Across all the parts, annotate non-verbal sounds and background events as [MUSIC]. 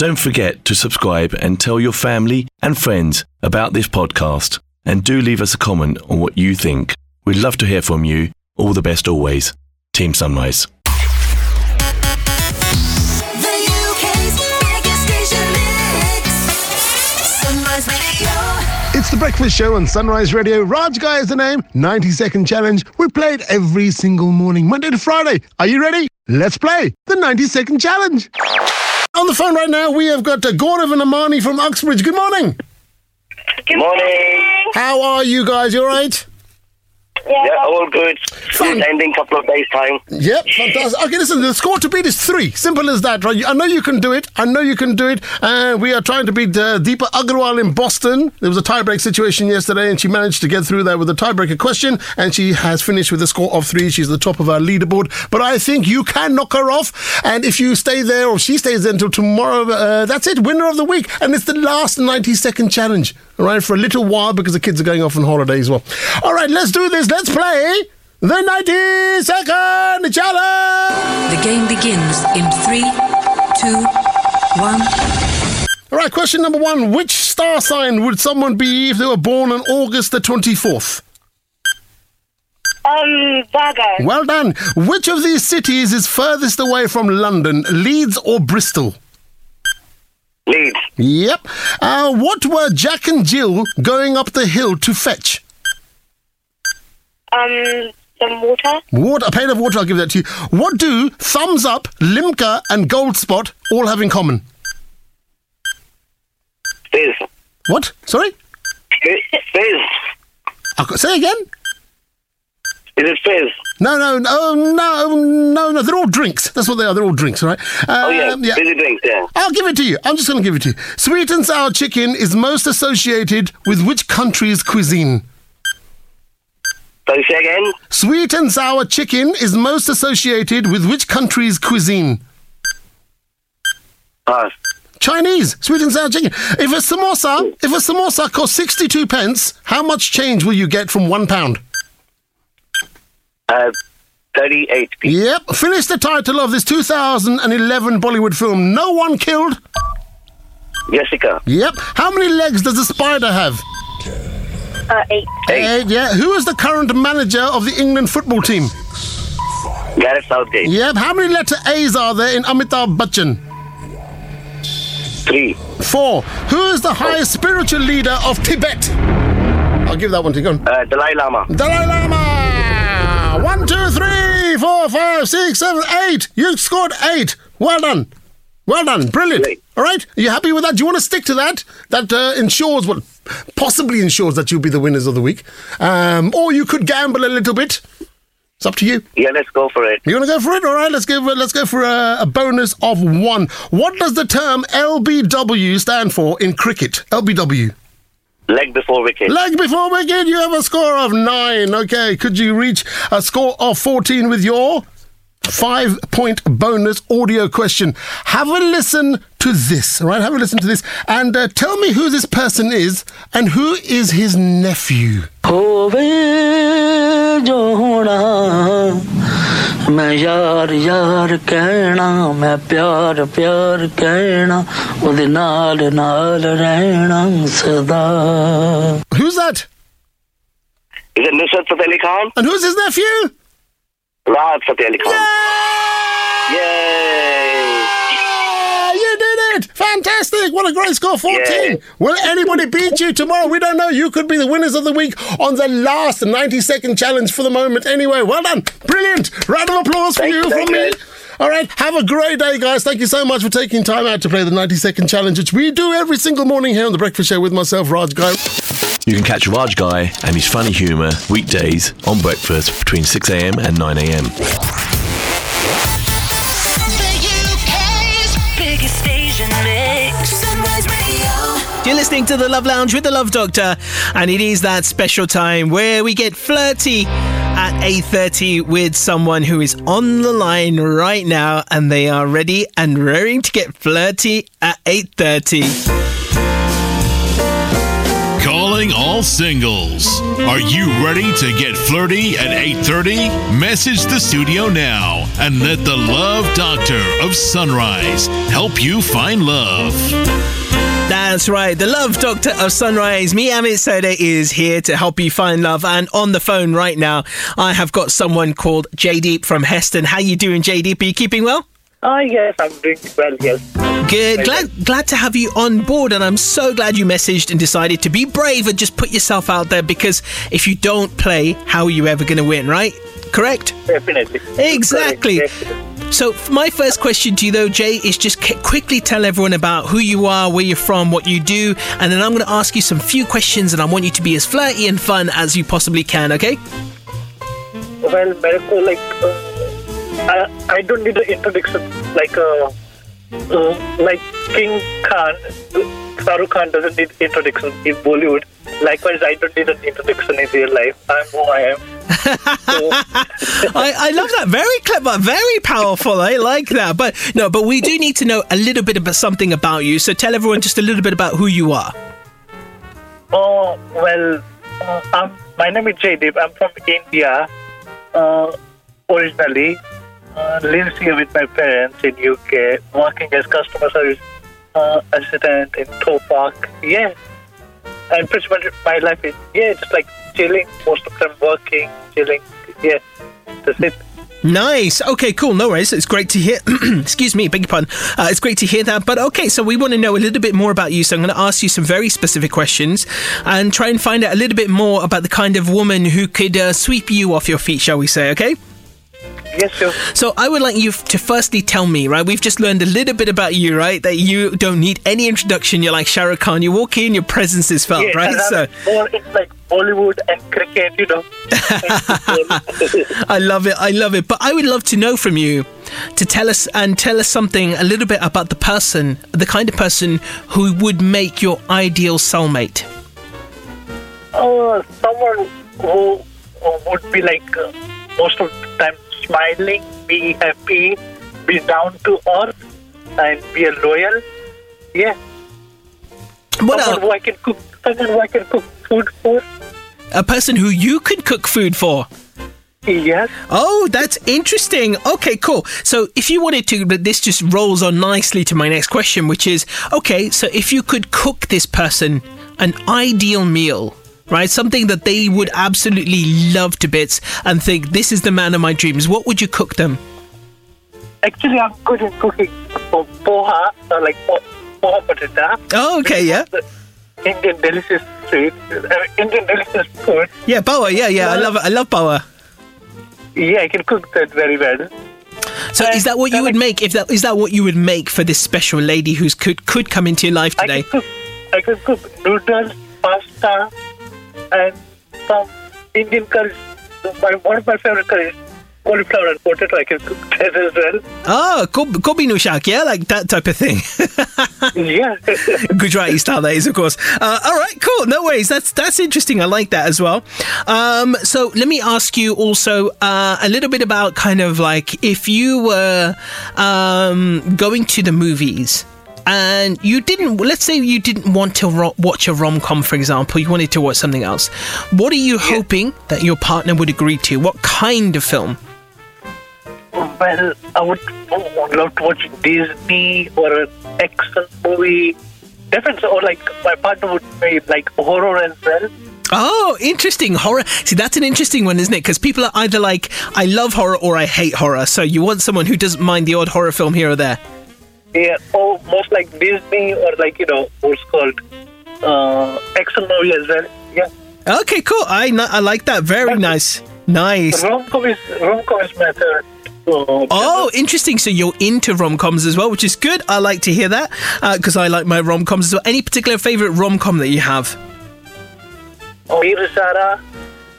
Don't forget to subscribe and tell your family and friends about this podcast. And do leave us a comment on what you think. We'd love to hear from you. All the best always. Team Sunrise. The UK's biggest station mix. Sunrise Radio. It's the breakfast show on Sunrise Radio. Raj Ghai is the name. 90 second challenge. We play it every single morning, Monday to Friday. Are you ready? Let's play the 90 second challenge. On the phone right now, we have got uh, Gaurav and Amani from Uxbridge. Good morning. Good morning. How are you guys? You all right? Yeah, all good. Fun. Ending couple of days time. Yep, fantastic. Okay, listen, the score to beat is three. Simple as that, right? I know you can do it. I know you can do it. And we are trying to beat uh, Deepa Agarwal in Boston. There was a tiebreak situation yesterday, and she managed to get through that with a tiebreaker question, and she has finished with a score of three. She's the top of our leaderboard. But I think you can knock her off. And if you stay there, or she stays there until tomorrow, uh, that's it, winner of the week. And it's the last 90 second challenge, all right, for a little while because the kids are going off on holiday as well. All right, let's do this. Let's play the 90 second challenge. The game begins in three, two, one. All right, question number one. Which star sign would someone be if they were born on August the 24th? Um, Virgo. Well done. Which of these cities is furthest away from London, Leeds or Bristol? Leeds. Yep. Uh, what were Jack and Jill going up the hill to fetch? Um, some water. Water, a pail of water, I'll give that to you. What do Thumbs Up, Limca, and Gold Spot all have in common? Fizz. What? Sorry? Fizz. Say again? Is it Fizz? No, no, no, no, no, no. They're all drinks. That's what they are. They're all drinks, right? Oh, yeah. Um, yeah. Fizzy drinks, yeah. I'll give it to you. I'm just going to give it to you. Sweet and sour chicken is most associated with which country's cuisine? Sorry, say again? Sweet and sour chicken is most associated with which country's cuisine? Pass. Chinese. Sweet and sour chicken. If a samosa, if a samosa costs 62 pence, how much change will you get from one pound? Uh, 38 people. Yep. Finish the title of this 2011 Bollywood film. No one killed. Jessica. Yep. How many legs does a spider have? Uh, eight. Eight. Eight, yeah. Who is the current manager of the England football team? Gareth Southgate. Yep. How many letter A's are there in Amitabh Bachchan? Three. Four. Who is the highest spiritual leader of Tibet? I'll give that one to you. Go on. Uh, Dalai Lama. Dalai Lama! One, two, three, four, five, six, seven, eight. You scored eight. Well done. Well done. Brilliant. Great. All right. Are you happy with that? Do you want to stick to that? That uh, ensures, well, possibly ensures that you'll be the winners of the week. Um, or you could gamble a little bit. It's up to you. Yeah, let's go for it. You want to go for it? All right. Let's give. Let's go for a, a bonus of one. What does the term LBW stand for in cricket? LBW. Leg before wicket. Leg before wicket, you have a score of nine. Okay, could you reach a score of 14 with your five point bonus audio question? Have a listen to this, all right? Have a listen to this and uh, tell me who this person is and who is his nephew. ਹੋਵੇ ਜੋ ਹੋਣਾ ਮੈਂ ਯਾਰ ਯਾਰ ਕਹਿਣਾ ਮੈਂ ਪਿਆਰ ਪਿਆਰ ਕਹਿਣਾ ਉਹਦੇ ਨਾਲ ਨਾਲ ਰਹਿਣਾ ਸਦਾ Who's that? Is it Nusrat Fateh Ali Khan? And who's his nephew? Fateh Ali Khan. Yay! Ah, you did right, fantastic. What a great score, 14. Yeah. Will anybody beat you tomorrow? We don't know. You could be the winners of the week on the last 90 second challenge for the moment. Anyway, well done. Brilliant. Round of applause for you thank from me. All right, have a great day, guys. Thank you so much for taking time out to play the 90 second challenge, which we do every single morning here on The Breakfast Show with myself, Raj Ghai. You can catch Raj Ghai and his funny humour weekdays on breakfast between 6am and 9am. You're listening to the Love Lounge with the Love Doctor, and it is that special time where we get flirty at 8:30 with someone who is on the line right now, and they are ready and raring to get flirty at 8:30. Calling all singles. Are you ready to get flirty at 8:30? Message the studio now and let the Love Doctor of Sunrise help you find love. That's right. The Love Doctor of Sunrise, me Amit Sodha, is here to help you find love. And on the phone right now, I have got someone called Jaydeep from Heston. How you doing, Jaydeep? Are you keeping well? Oh, yes, I'm doing well, yes. Good. Glad glad to have you on board, and I'm so glad you messaged and decided to be brave and just put yourself out there. Because if you don't play, how are you ever going to win? Right? Correct. Definitely. Exactly. Definitely. So, my first question to you, though, Jay, is just quickly tell everyone about who you are, where you're from, what you do, and then I'm going to ask you some few questions, and I want you to be as flirty and fun as you possibly can. Okay? Well, like, uh, I, I don't need an introduction. Like, uh, uh, like King Khan, Shahrukh Khan doesn't need introduction in Bollywood. Likewise, I don't need an introduction in real life. I'm who I am. I, I love that. Very clever, very powerful. I like that. But no, but we do need to know a little bit about something about you. So tell everyone just a little bit about who you are. Oh, well, uh, I'm, my name is Jaydeep. I'm from India, uh, originally. Uh, lives here with my parents in UK, working as customer service uh, assistant in Tow Park. Yeah. And pretty much my life is, yeah, just like chilling, most of them working, chilling. Yeah, that's it. Nice. Okay, cool. No worries. It's great to hear. [CLEARS THROAT] Excuse me, your pardon. Uh, it's great to hear that. But okay, so we want to know a little bit more about you. So I'm going to ask you some very specific questions and try and find out a little bit more about the kind of woman who could uh, sweep you off your feet, shall we say? Okay. Yes, sure. So I would like you to firstly tell me, right? We've just learned a little bit about you, right? That you don't need any introduction. You're like Shah Rukh Khan. You walk in, your presence is felt, right? So more in like Bollywood and cricket, you know. [LAUGHS] I love it. I love it. But I would love to know from you to tell us and tell us something a little bit about the person, the kind of person who would make your ideal soulmate. Oh, someone who, who would be like uh, most of the time smiling, be happy, be down to earth, and be a loyal. Yeah, What someone a, who I can cook, someone who I can cook food for. a person who you could cook food for. Yes. Oh, that's interesting. Okay, cool. So, if you wanted to, but this just rolls on nicely to my next question, which is okay, so if you could cook this person an ideal meal, right? Something that they would absolutely love to bits and think, this is the man of my dreams, what would you cook them? Actually, I'm good at cooking poha, uh, like po- poha potato. Oh, okay, yeah. Indian delicious food. uh, Indian delicious food. Yeah, Bawa, yeah, yeah. I love it. I love Bawa. Yeah, I can cook that very well. So is that what you would make? If that is that what you would make for this special lady who's could could come into your life today? I can cook. I can cook noodles, pasta, and some Indian curries. My one of my favorite curries, cauliflower and potato. I can cook [LAUGHS] that as well. Oh, kob- kobi no shak, yeah, like that type of thing. [LAUGHS] Yeah. [LAUGHS] Gujarati style, that is, of course. Uh, all right, cool. No worries. That's that's interesting. I like that as well. Um, so let me ask you also uh, a little bit about kind of like if you were um, going to the movies. And you didn't. Let's say you didn't want to ro- watch a rom com, for example. You wanted to watch something else. What are you hoping that your partner would agree to? What kind of film? well, I would love to watch Disney or an action movie. Definitely, or like my partner would say like horror as well. Oh, interesting. Horror. See, that's an interesting one, isn't it? Because people are either like, I love horror or I hate horror. So you want someone who doesn't mind the odd horror film here or there. Yeah, or most like Disney or like you know what's called uh, action movie as well. Yeah, Okay, cool. I I like that. Very nice. Nice. rom com is rom com is my third. Uh, Oh, interesting. So you're into rom coms as well, which is good. I like to hear that because I like my rom coms as well. Any particular favorite rom com that you have? Veer Zara,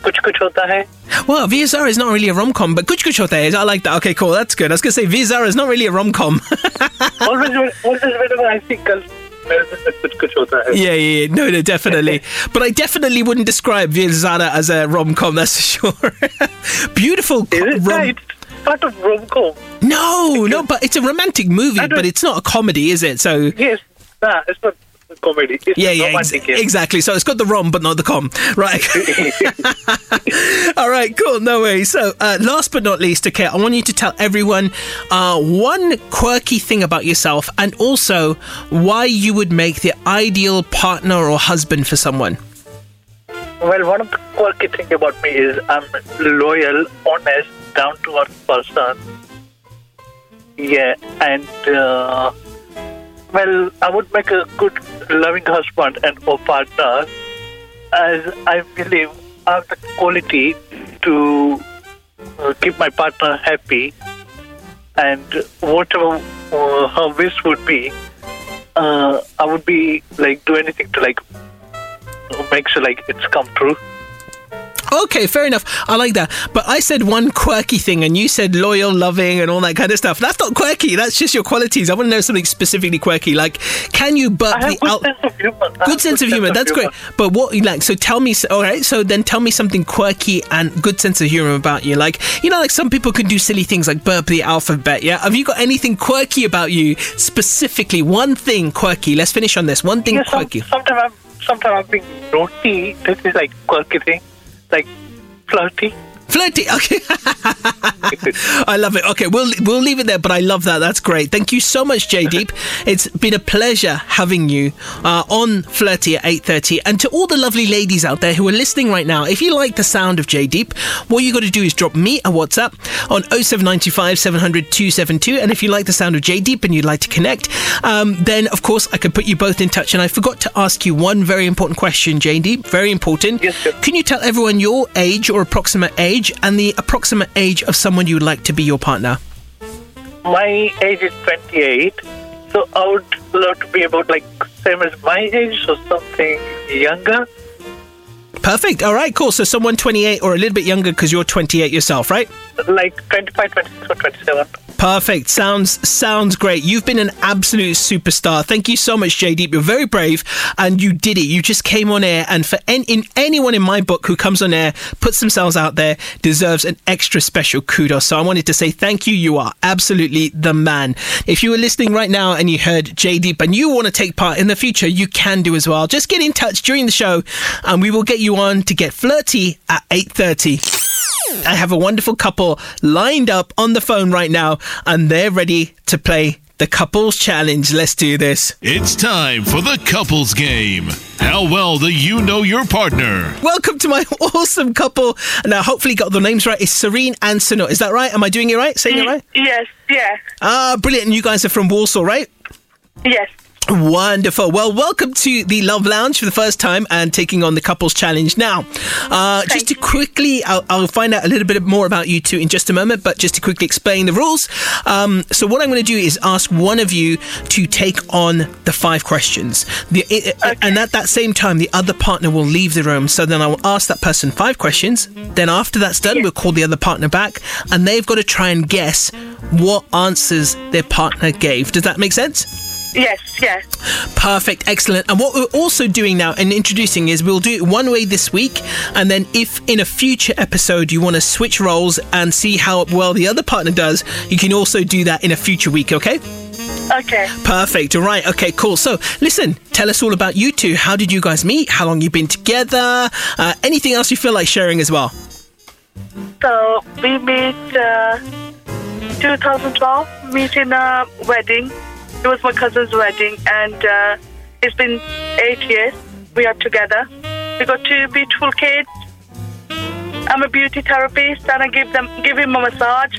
Kuch Kuch Hota Hai. Well, VSR is not really a rom com, but Kuch Kuch Hota Hai is. I like that. Okay, cool. That's good. I was going to say VSR is not really a rom com. [LAUGHS] always, always, whenever I see girls. Yeah, yeah, yeah, no, no, definitely. [LAUGHS] but I definitely wouldn't describe Veer Zara as a rom com, that's for sure. [LAUGHS] Beautiful. Rom- right? part of rom com. No, because no, but it's a romantic movie, but it's not a comedy, is it? So yes, nah, it's not comedy. It's Yeah, yeah, [LAUGHS] ex- exactly. So it's got the rom, but not the com. Right. [LAUGHS] All right, cool. No way. So, uh, last but not least, okay, I want you to tell everyone uh, one quirky thing about yourself and also why you would make the ideal partner or husband for someone. Well, one of the quirky things about me is I'm loyal, honest, down to earth person. Yeah, and uh, well, I would make a good, loving husband and or partner, as I believe I have the quality to uh, keep my partner happy, and whatever uh, her wish would be, uh, I would be like do anything to like make sure like it's come true. Okay, fair enough. I like that. But I said one quirky thing, and you said loyal, loving, and all that kind of stuff. That's not quirky. That's just your qualities. I want to know something specifically quirky. Like, can you burp the good sense of humor. I have good sense of humor. That's great. But what like so tell me all right, so then tell me something quirky and good sense of humor about you. Like, you know like some people can do silly things like burp the alphabet, yeah? Have you got anything quirky about you specifically? One thing quirky. Let's finish on this. One thing Yeah, some, quirky. sometimes I'm sometimes I'm being naughty. This is like quirky thing, like flirty. Flirty. Okay. [LAUGHS] I love it. Okay, we'll we'll leave it there, but I love that. That's great. Thank you so much, J Deep. It's been a pleasure having you uh, on Flirty at 8:30. And to all the lovely ladies out there who are listening right now, if you like the sound of J Deep, what you got to do is drop me a WhatsApp on 0795 700 272. And if you like the sound of J Deep and you'd like to connect, um, then of course I could put you both in touch. And I forgot to ask you one very important question, J Deep. Very important. Yes, sir. Can you tell everyone your age or approximate age and the approximate age of someone you would like to be your partner? My age is 28, so I would love to be about like same as my age, so something younger. Perfect. All right, cool. So someone 28 or a little bit younger because you're 28 yourself, right? Like 25, 26, or 27. Perfect. Sounds sounds great. You've been an absolute superstar. Thank you so much, J Deep. You're very brave, and you did it. You just came on air, and for en- in anyone in my book who comes on air, puts themselves out there, deserves an extra special kudos. So I wanted to say thank you. You are absolutely the man. If you were listening right now and you heard J Deep and you want to take part in the future, you can do as well. Just get in touch during the show, and we will get you on to get flirty at 8:30. I have a wonderful couple lined up on the phone right now, and they're ready to play the couples challenge. Let's do this. It's time for the couples game. How well do you know your partner? Welcome to my [LAUGHS] awesome couple. And now, hopefully, got the names right. It's Serene and Sunil. Is that right? Am I doing it right? Saying it right? Yes, yeah, Ah, brilliant. And you guys are from Warsaw, right? yes. Wonderful. Well, welcome to the Love Lounge for the first time and taking on the couples challenge. Now, uh, just to quickly, I'll, I'll find out a little bit more about you two in just a moment, but just to quickly explain the rules. Um, so, what I'm going to do is ask one of you to take on the five questions. The, i- And at that same time, the other partner will leave the room. So then I will ask that person five questions. Then, after that's done, we'll call the other partner back and they've got to try and guess what answers their partner gave. Does that make sense? Yes, yes. Perfect, excellent. And what we're also doing now and introducing is we'll do it one way this week, and then if in a future episode you want to switch roles and see how well the other partner does, you can also do that in a future week, okay? Okay. Perfect. All right. Okay, cool. So, listen, tell us all about you two. How did you guys meet? How long you been together? Uh, anything else you feel like sharing as well? So we meet uh, 2012. Meet in a wedding. It was my cousin's wedding, and uh, it's been eight years. We are together. We got two beautiful kids. I'm a beauty therapist, and I give them give him a massage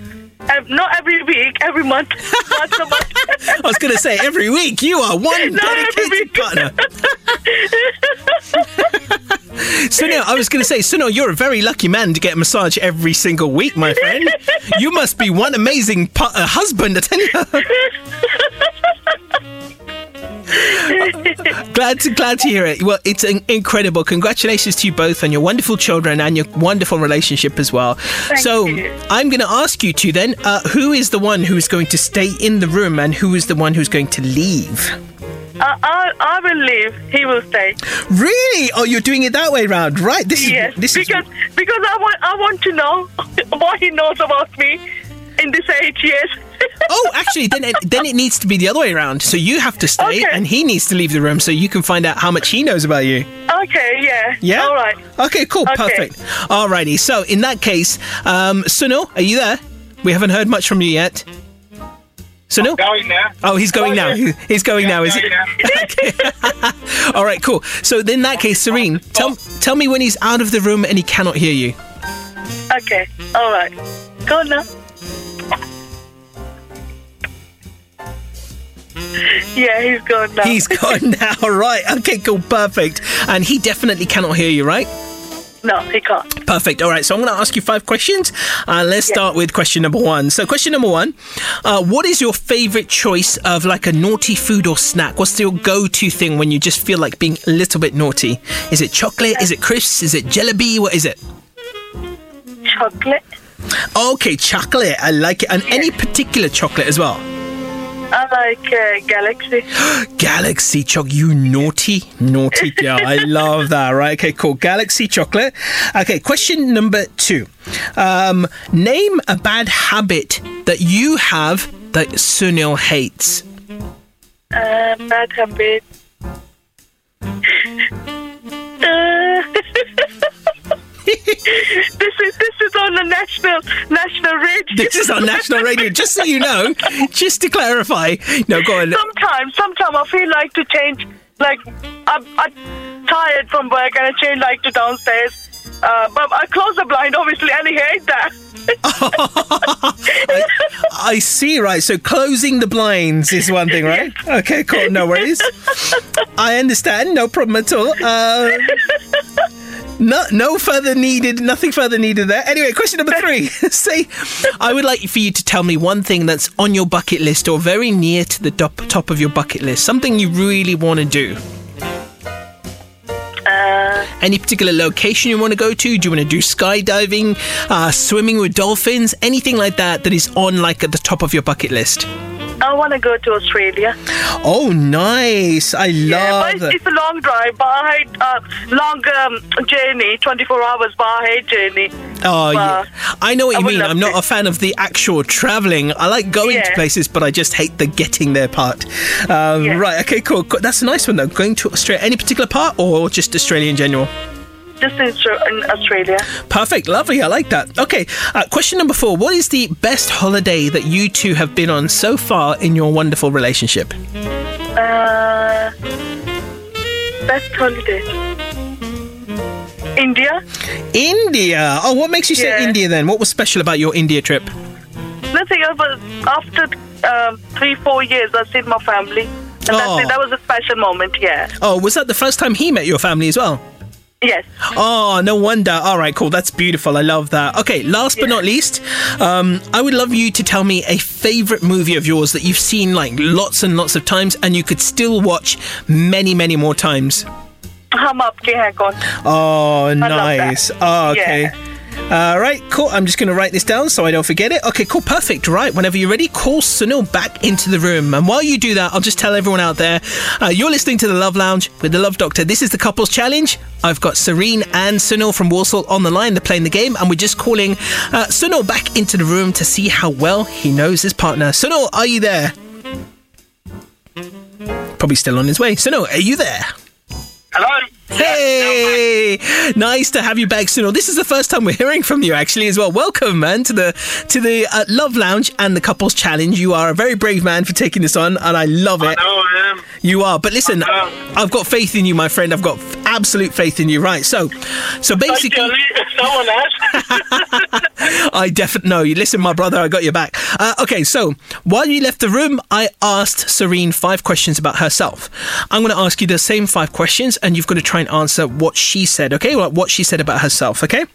Um, not every week, every month. Once a month. I was going to say every week you are one No, every dedicated week. partner. [LAUGHS] Sunil, I was going to say, Sunil, you're a very lucky man to get a massage every single week, my friend. You must be one amazing pu- uh, husband, I tell you. [LAUGHS] [LAUGHS] glad to glad to hear it. Well, it's in- incredible. Congratulations to you both on your wonderful children and your wonderful relationship as well. so, you. I'm going to ask you to then, uh, who is the one who is going to stay in the room and who is the one who's going to leave? I, I, I will leave. He will stay. Really? Oh, you're doing it that way round, right? This is Yes, this is because because I want I want to know [LAUGHS] what he knows about me in this age, yes. [LAUGHS] Oh, actually, then it, then it needs to be the other way around. So you have to stay, Okay. and he needs to leave the room, so you can find out how much he knows about you. okay, yeah. Yeah. All right. Okay. Cool. Okay. Perfect. Alrighty. So in that case, um, Sunil, are you there? We haven't heard much from you yet. Sunil? Going now. Oh, he's going now. He- [LAUGHS] He's going now, is he? Going now. [LAUGHS] All right. Cool. So in that case, Serene, tell tell me when he's out of the room and he cannot hear you. Okay. All right. Go on now. Yeah, he's gone now. He's gone [LAUGHS] now. Right. Okay. Cool. Perfect. And he definitely cannot hear you, right? no, he can't. Perfect. All right. So I'm going to ask you five questions. Uh, let's start with question number one. So, question number one uh, What is your favorite choice of like a naughty food or snack? What's your go to thing when you just feel like being a little bit naughty? Is it chocolate? Is it crisps? Is it jalebi? What is it? Chocolate. Okay, chocolate. I like it. And any particular chocolate as well? I like uh, Galaxy. [GASPS] Galaxy chocolate. You naughty, naughty girl. I [LAUGHS] love that. Right. Okay, cool. Galaxy chocolate. Okay, question number two. Um, name a bad habit that you have that Sunil hates. Uh, bad habit. [LAUGHS] this is this is on the national national radio. This is on national radio, [LAUGHS] just so you know, just to clarify. No, go on. Sometimes, sometimes I feel like to change. Like I'm, I'm tired from work and I change like to downstairs. Uh, but I close the blind, obviously, and he hates that. [LAUGHS] I see, right. So closing the blinds is one thing, right? Okay, cool. No worries. I understand. No problem at all. Uh, no, no further needed. Nothing further needed there. Anyway, question number three. [LAUGHS] [LAUGHS] Say, I would like for you to tell me one thing that's on your bucket list or very near to the top, top of your bucket list. Something you really want to do. Uh, Any particular location you want to go to? Do you want to do skydiving, uh, swimming with dolphins, anything like that that is on like at the top of your bucket list? I want to go to Australia. Oh, nice! I love. Yeah, but it's, it's a long drive, but I hate uh, long um, journey, 24 hours, but I hate journey. Oh, yeah. I know what you mean. I'm not to. a fan of the actual traveling. I like going to places, but I just hate the getting there part. Um, Yeah. Right. Okay. Cool. Cool. That's a nice one though. Going to Australia. Any particular part, or just Australia in general? Just in, in Australia. Perfect. Lovely. I like that. Okay. Uh, question number four. What is the best holiday that you two have been on so far in your wonderful relationship? Uh, best holiday. India. India. Oh, what makes you say Yeah. India then? What was special about your India trip? Nothing. But after um, three, four years, I've seen my family. And Oh. That was a special moment, yeah. Oh, was that the first time he met your family as well? Yes. Oh, no wonder. All right, cool. That's beautiful. I love that. Okay, last but yeah. not least, um, I would love you to tell me a favorite movie of yours that you've seen like lots and lots of times and you could still watch many, many more times. Hum Aapke Hain Kaun. Oh, nice. Oh, okay. Yeah. All right, cool. I'm just going to write this down so I don't forget it. Okay, cool. Perfect. Right. Whenever you're ready, call Sunil back into the room. And while you do that, I'll just tell everyone out there uh, you're listening to The Love Lounge with The Love Doctor. This is the Couples Challenge. I've got Serene and Sunil from Warsaw on the line. They're playing the game, and we're just calling uh, Sunil back into the room to see how well he knows his partner. Sunil, are you there? Probably still on his way. Sunil, are you there? Hello. Hey, nice to have you back, Sunil. This is the first time we're hearing from you, actually, as well. Welcome, man, to the to the uh, Love Lounge and the Couples Challenge. You are a very brave man for taking this on, and I love it. No, I am. You are, but listen, I know. I've got faith in you, my friend. I've got absolute faith in you. Right, so, so basically. [LAUGHS] Someone else. [LAUGHS] I definitely no. You listen, my brother. I got your back. Uh, okay, so while you left the room, I asked Serene five questions about herself. I'm going to ask you the same five questions, and you've got to try and answer what she said. Okay, Well, what she said about herself. Okay.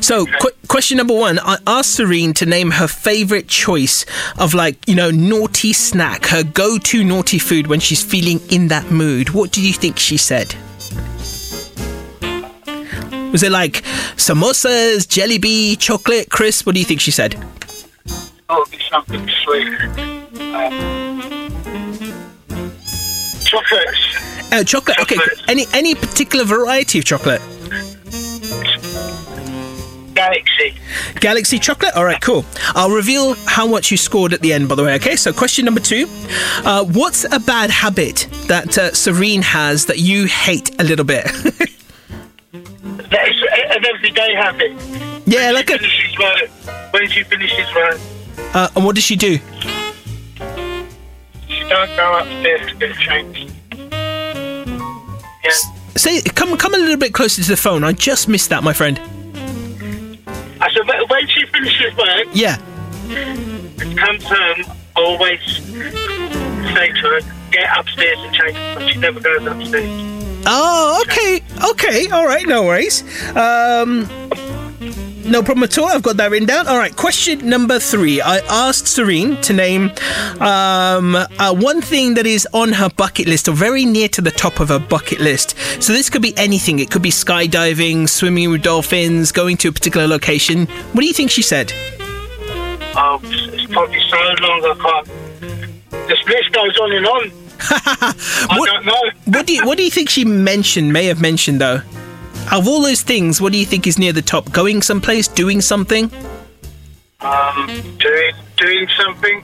So, qu- question number one I asked Serene to name her favorite choice of, like, you know, naughty snack, her go to naughty food when she's feeling in that mood. What do you think she said? Was it like samosas, jalebi, chocolate, crisp? What do you think she said? Oh, be something sweet. Um, chocolates. Uh, chocolate. Okay. Chocolate. Any any particular variety of chocolate? Galaxy. Galaxy chocolate. All right, cool. I'll reveal how much you scored at the end, by the way. Okay. So, question number two: uh, What's a bad habit that uh, Serene has that you hate a little bit? [LAUGHS] Is an everyday habit. yeah, like a. Finishes work. When she finishes work, Uh, and what does she do? she don't go upstairs to get changed. Yeah. Say, come come a little bit closer to the phone. I just missed that, my friend. I said, when- when she finishes work, Yeah. comes home, always say to her, get upstairs and change. But she never goes upstairs. Oh, okay, okay, all right, no worries. Um, no problem at all. I've got that written down. All right, question number three. I asked Serene to name um, uh, one thing that is on her bucket list, or very near to the top of her bucket list. So this could be anything. It could be skydiving, swimming with dolphins, going to a particular location. What do you think she said? Oh, it's probably so long I can't. This list goes on and on. I What- don't know. [LAUGHS] What do you What do you think she mentioned? May have mentioned though. Of all those things, what do you think is near the top? Going someplace, doing something, Um, doing doing something.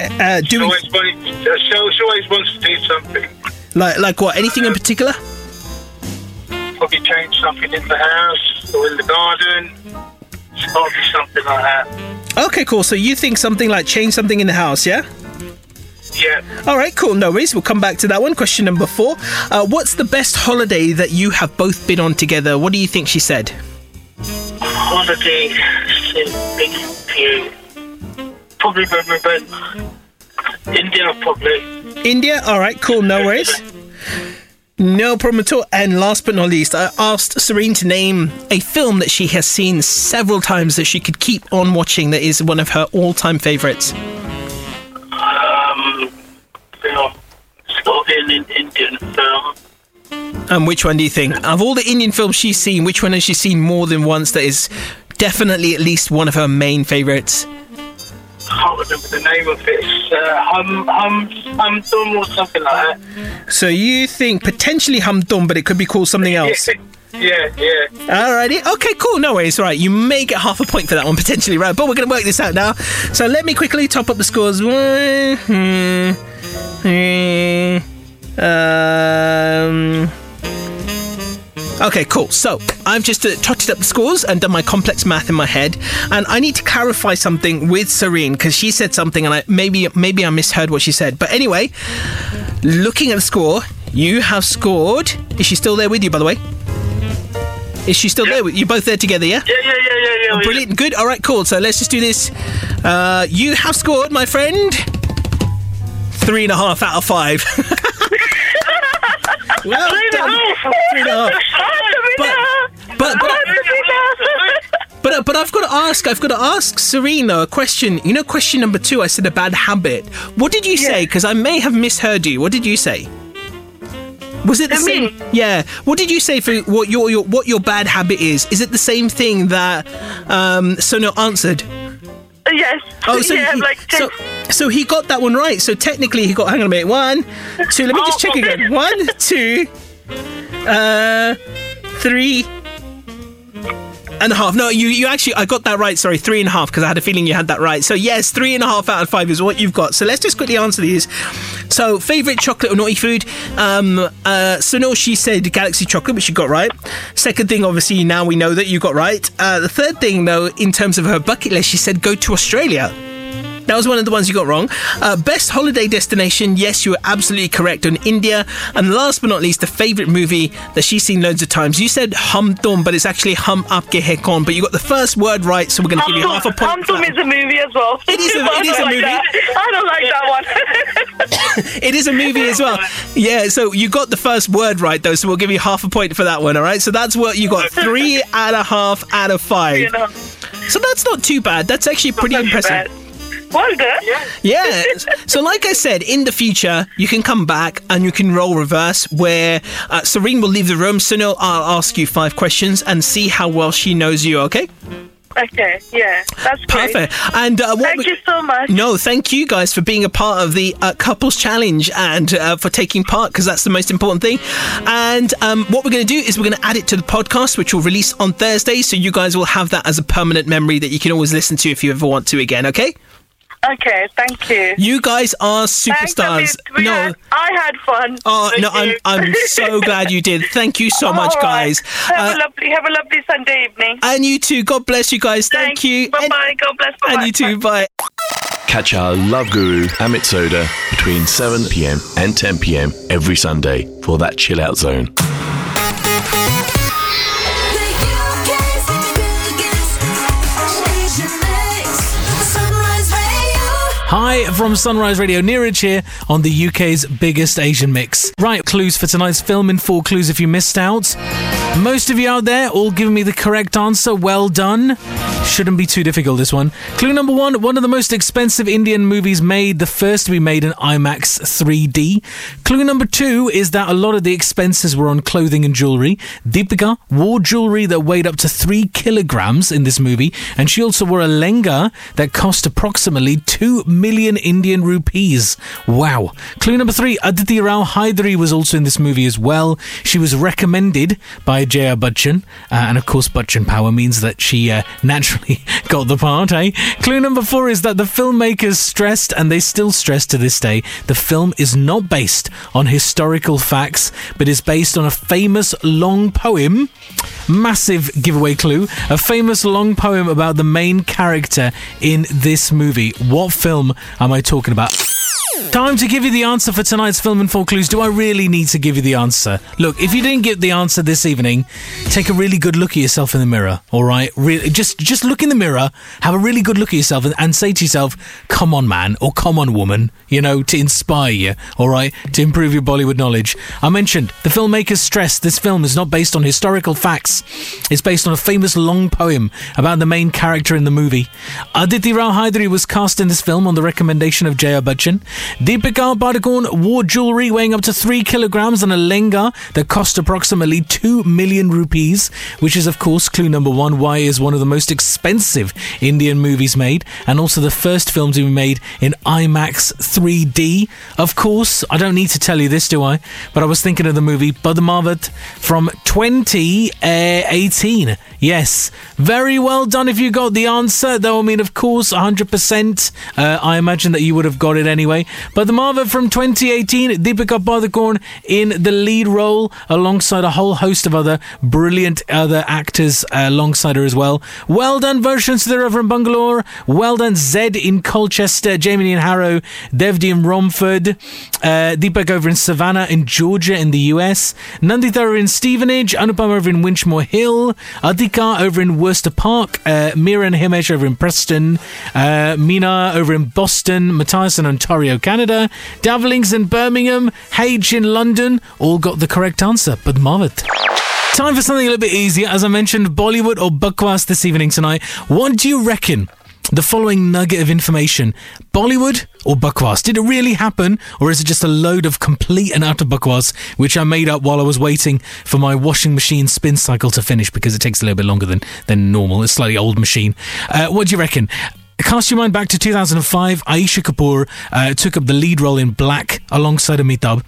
uh, She doing always, wanted, uh, she she always wants to do something. like like what? Anything in particular? Probably change something in the house or in the garden. It's got to be something like that. Okay, cool. So you think something like change something in the house, yeah? Yeah. All right, cool. No worries. We'll come back to that one. Question number four. Uh, what's the best holiday that you have both been on together? What do you think she said? Holiday. Probably when we went India. Probably. India. All right, cool. No worries. No problem at all. And last but not least, I asked Serene to name a film that she has seen several times that she could keep on watching that is one of her all time favourites. Film. It's got to be an in- Indian film. And which one do you think? Of all the Indian films she's seen, which one has she seen more than once that is definitely at least one of her main favourites? I can't remember the name of it. It's uh, Hum Hum Hum Dum or something like that. So you think potentially Humdum, but it could be called something else? [LAUGHS] Yeah, yeah. Alrighty. Okay, cool. No worries. Right. You may get half a point for that one, potentially, right? But we're going to work this out now. So let me quickly top up the scores. Hmm, um. Okay, cool. So I've just uh, totted up the scores and done my complex math in my head, and I need to clarify something with Serene because she said something, and I maybe maybe I misheard what she said. But anyway, looking at the score, you have scored. Is she still there with you, by the way? Is she still there? with You're both there together, yeah? Yeah, yeah, yeah, yeah, yeah. Oh, brilliant. Good. All right, cool. So let's just do this. Uh, you have scored, my friend. Three and a half out of five. [LAUGHS] well done. Three and a half. But, but, but, but, but I've got to ask, I've got to ask Serena a question. You know, question number two, I said a bad habit. What did you say? Because I may have misheard you. What did you say? Was it the same? me? Yeah. What did you say for what your, your what your bad habit is? Is it the same thing that um, Sono answered? Yes. Oh, [LAUGHS] so yeah, he, like so, so he got that one right. So technically, he got. Hang on a minute. One, two. Let me just check again. One, two, uh, three and a half. No, you you actually. I got that right. Sorry, three and a half because I had a feeling you had that right. So yes, three and a half out of five is what you've got. So let's just quickly answer these. So favorite chocolate or naughty food? Um, uh, she said Galaxy chocolate, which you got right. Second thing, obviously, now we know that you got right. Uh, the third thing, though, in terms of her bucket list, she said go to Australia. That was one of the ones you got wrong. Uh, best holiday destination, yes, you were absolutely correct on India. And last but not least, the favourite movie that she's seen loads of times. You said Hum Tum, but it's actually Hum Aapke Hai Kaun. But you got the first word right, so we're going to give you half a point. Hum Tum that. is a movie as well. It is a- [LAUGHS] it is a like movie. that. I don't like that one. [LAUGHS] It is a movie as well. Yeah, so you got the first word right, though, so we'll give you half a point for that one, all right? So that's what you got three and a half out of five. So that's not too bad. That's actually pretty impressive. bad. Well done. Yeah. so, like I said, in the future, you can come back and you can roll reverse where uh, Serene will leave the room. Sunil, I'll ask you five questions and see how well she knows you, okay? Okay, yeah, that's great. Perfect. And uh, Thank we- you so much. No, thank you guys for being a part of the uh, couples challenge and uh, for taking part because that's the most important thing. And um, what we're going to do is we're going to add it to the podcast, which will release on Thursday. So you guys will have that as a permanent memory that you can always listen to if you ever want to again. Okay? Okay, thank you. You guys are superstars. Amit. We no. had- I had fun. Oh Thank no! I'm. I'm so [LAUGHS] glad you did. Thank you so much, All right. guys. Have Uh, a lovely, have a lovely Sunday evening. and you too. God bless you guys. Thank you. Bye bye. God bless. Bye and you too. Bye. Catch our love guru Amit Sodha between 7 pm and 10 pm every Sunday for that chill out zone. Hi from Sunrise Radio, Niraj here on the UK's biggest Asian mix. Right, clues for tonight's film in four clues if you missed out. Most of you out there all giving me the correct answer. Well done. Shouldn't be too difficult, this one. Clue number one one of the most expensive Indian movies made, the first to be made in IMAX 3D. Clue number two is that a lot of the expenses were on clothing and jewellery. Deepika wore jewellery that weighed up to three kilograms in this movie, and she also wore a lenga that cost approximately 2 million Indian rupees. Wow. Clue number three Aditi Rao Hydari was also in this movie as well. She was recommended by Jaya Bachchan, uh, and of course, Bachchan power means that she uh, [LAUGHS] naturally got the part, eh? Clue number four is that the filmmakers stressed, and they still stress to this day, the film is not based on historical facts, but is based on a famous long poem. Massive giveaway clue. A famous long poem about the main character in this movie. What film am I talking about? Time to give you the answer for tonight's film and four clues. Do I really need to give you the answer? Look, if you didn't get the answer this evening, take a really good look at yourself in the mirror. All right, really, just just look in the mirror, have a really good look at yourself, and, and say to yourself, "Come on, man," or "Come on, woman," you know, to inspire you. All right, to improve your Bollywood knowledge. I mentioned the filmmakers stressed this film is not based on historical facts. It's based on a famous long poem about the main character in the movie. Aditi Rao Hydari was cast in this film on the recommendation of Jaya. Deepika Padukone wore jewelry weighing up to three kilograms and a lenga that cost approximately two million rupees, which is, of course, clue number one why is one of the most expensive Indian movies made, and also the first film to be made in IMAX 3D. Of course, I don't need to tell you this, do I? But I was thinking of the movie Padmavat from 2018. Yes, very well done if you got the answer, though, I mean, of course, 100%. Uh, I imagine that you would have got it anyway. Padmavat from 2018, Deepika Padukone in the lead role, alongside a whole host of other brilliant other actors uh, alongside her as well. Well done, versions to the Reverend Bangalore. Well done, Zed in Colchester, Jamie in Harrow, Devdi in Romford, uh, Deepak over in Savannah in Georgia in the US, Nandita over in Stevenage, Anupam over in Winchmore Hill, Adika over in Worcester Park, uh, Mira and Himesh over in Preston, uh, Mina over in Boston, Matthias in Ontario, Canada, Davlings in Birmingham, Hage in London, all got the correct answer, Padmavat. Time for something a little bit easier. As I mentioned, Bollywood or Bakwaas this evening tonight. What do you reckon? The following nugget of information Bollywood or Bakwaas? Did it really happen, or is it just a load of complete and utter Bakwaas, which I made up while I was waiting for my washing machine spin cycle to finish because it takes a little bit longer than, than normal? It's a slightly old machine. Uh, what do you reckon? Cast your mind back to 2005. Ayesha Kapur uh, took up the lead role in Black alongside Amitabh.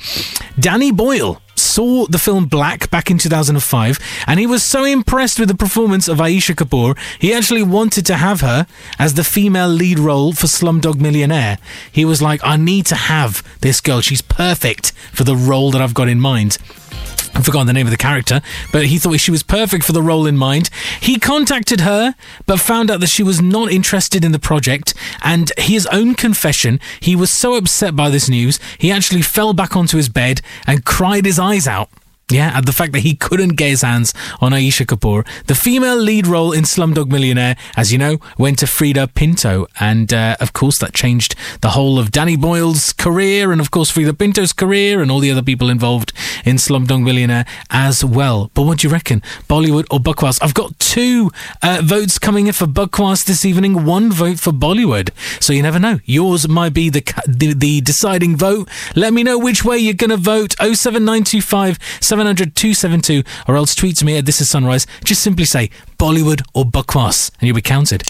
Danny Boyle saw the film Black back in 2005 and he was so impressed with the performance of Ayesha Kapur, he actually wanted to have her as the female lead role for Slumdog Millionaire. He was like, I need to have this girl. She's perfect for the role that I've got in mind. I've forgotten the name of the character, but he thought she was perfect for the role in mind. He contacted her, but found out that she was not interested in the project. And his own confession, he was so upset by this news, he actually fell back onto his bed and cried his out. Yeah, the fact that he couldn't get his hands on Ayesha Kapur. The female lead role in Slumdog Millionaire, as you know, went to Freida Pinto. And uh, of course, that changed the whole of Danny Boyle's career and, of course, Freida Pinto's career and all the other people involved in Slumdog Millionaire as well. But what do you reckon? Bollywood or Bakwaas? I've got two uh, votes coming in for Bakwaas this evening, one vote for Bollywood. So you never know. Yours might be the, the, the deciding vote. Let me know which way you're going to vote. 07925 700 272 or else tweet to me at This Is Sunrise. Just simply say Bollywood or Bakwaas and you'll be counted.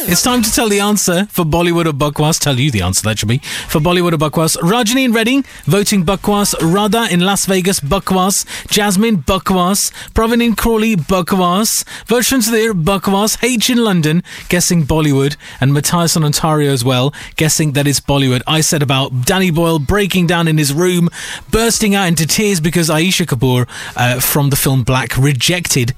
It's time to tell the answer for Bollywood or Bakwaas. Tell you the answer, that should be. For Bollywood or Bakwaas. Rajani in Reading, voting Bakwaas. Radha in Las Vegas, Bakwaas. Jasmine, Bakwaas. Pravin in Crawley, Bakwaas. Vershan Sudhir, Bakwaas. H in London, guessing Bollywood. And Matthias in Ontario as well, guessing that it's Bollywood. I said about Danny Boyle breaking down in his room, bursting out into tears because Ayesha Kapur uh, from the film Black rejected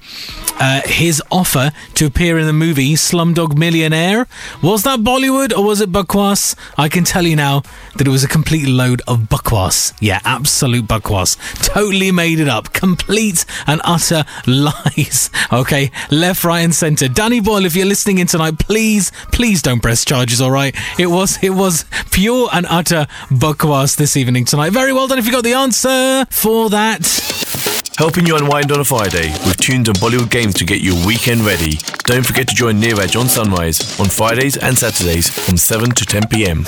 uh, his offer to appear in the movie Slumdog Millionaire. Was that Bollywood or was it Bakwaas? I can tell you now that it was a complete load of Bakwaas. Yeah, absolute Bakwaas. Totally made it up. Complete and utter [LAUGHS] lies. Okay, left, right, and centre. Danny Boyle, if you're listening in tonight, please, please don't press charges. All right, it was it was pure and utter Bakwaas this evening tonight. Very well done if you got the answer for that. Helping you unwind on a Friday, we've tuned and Bollywood games to get your weekend ready. Don't forget to join Niraj on Sunrise on Fridays and Saturdays from 7 to 10 pm.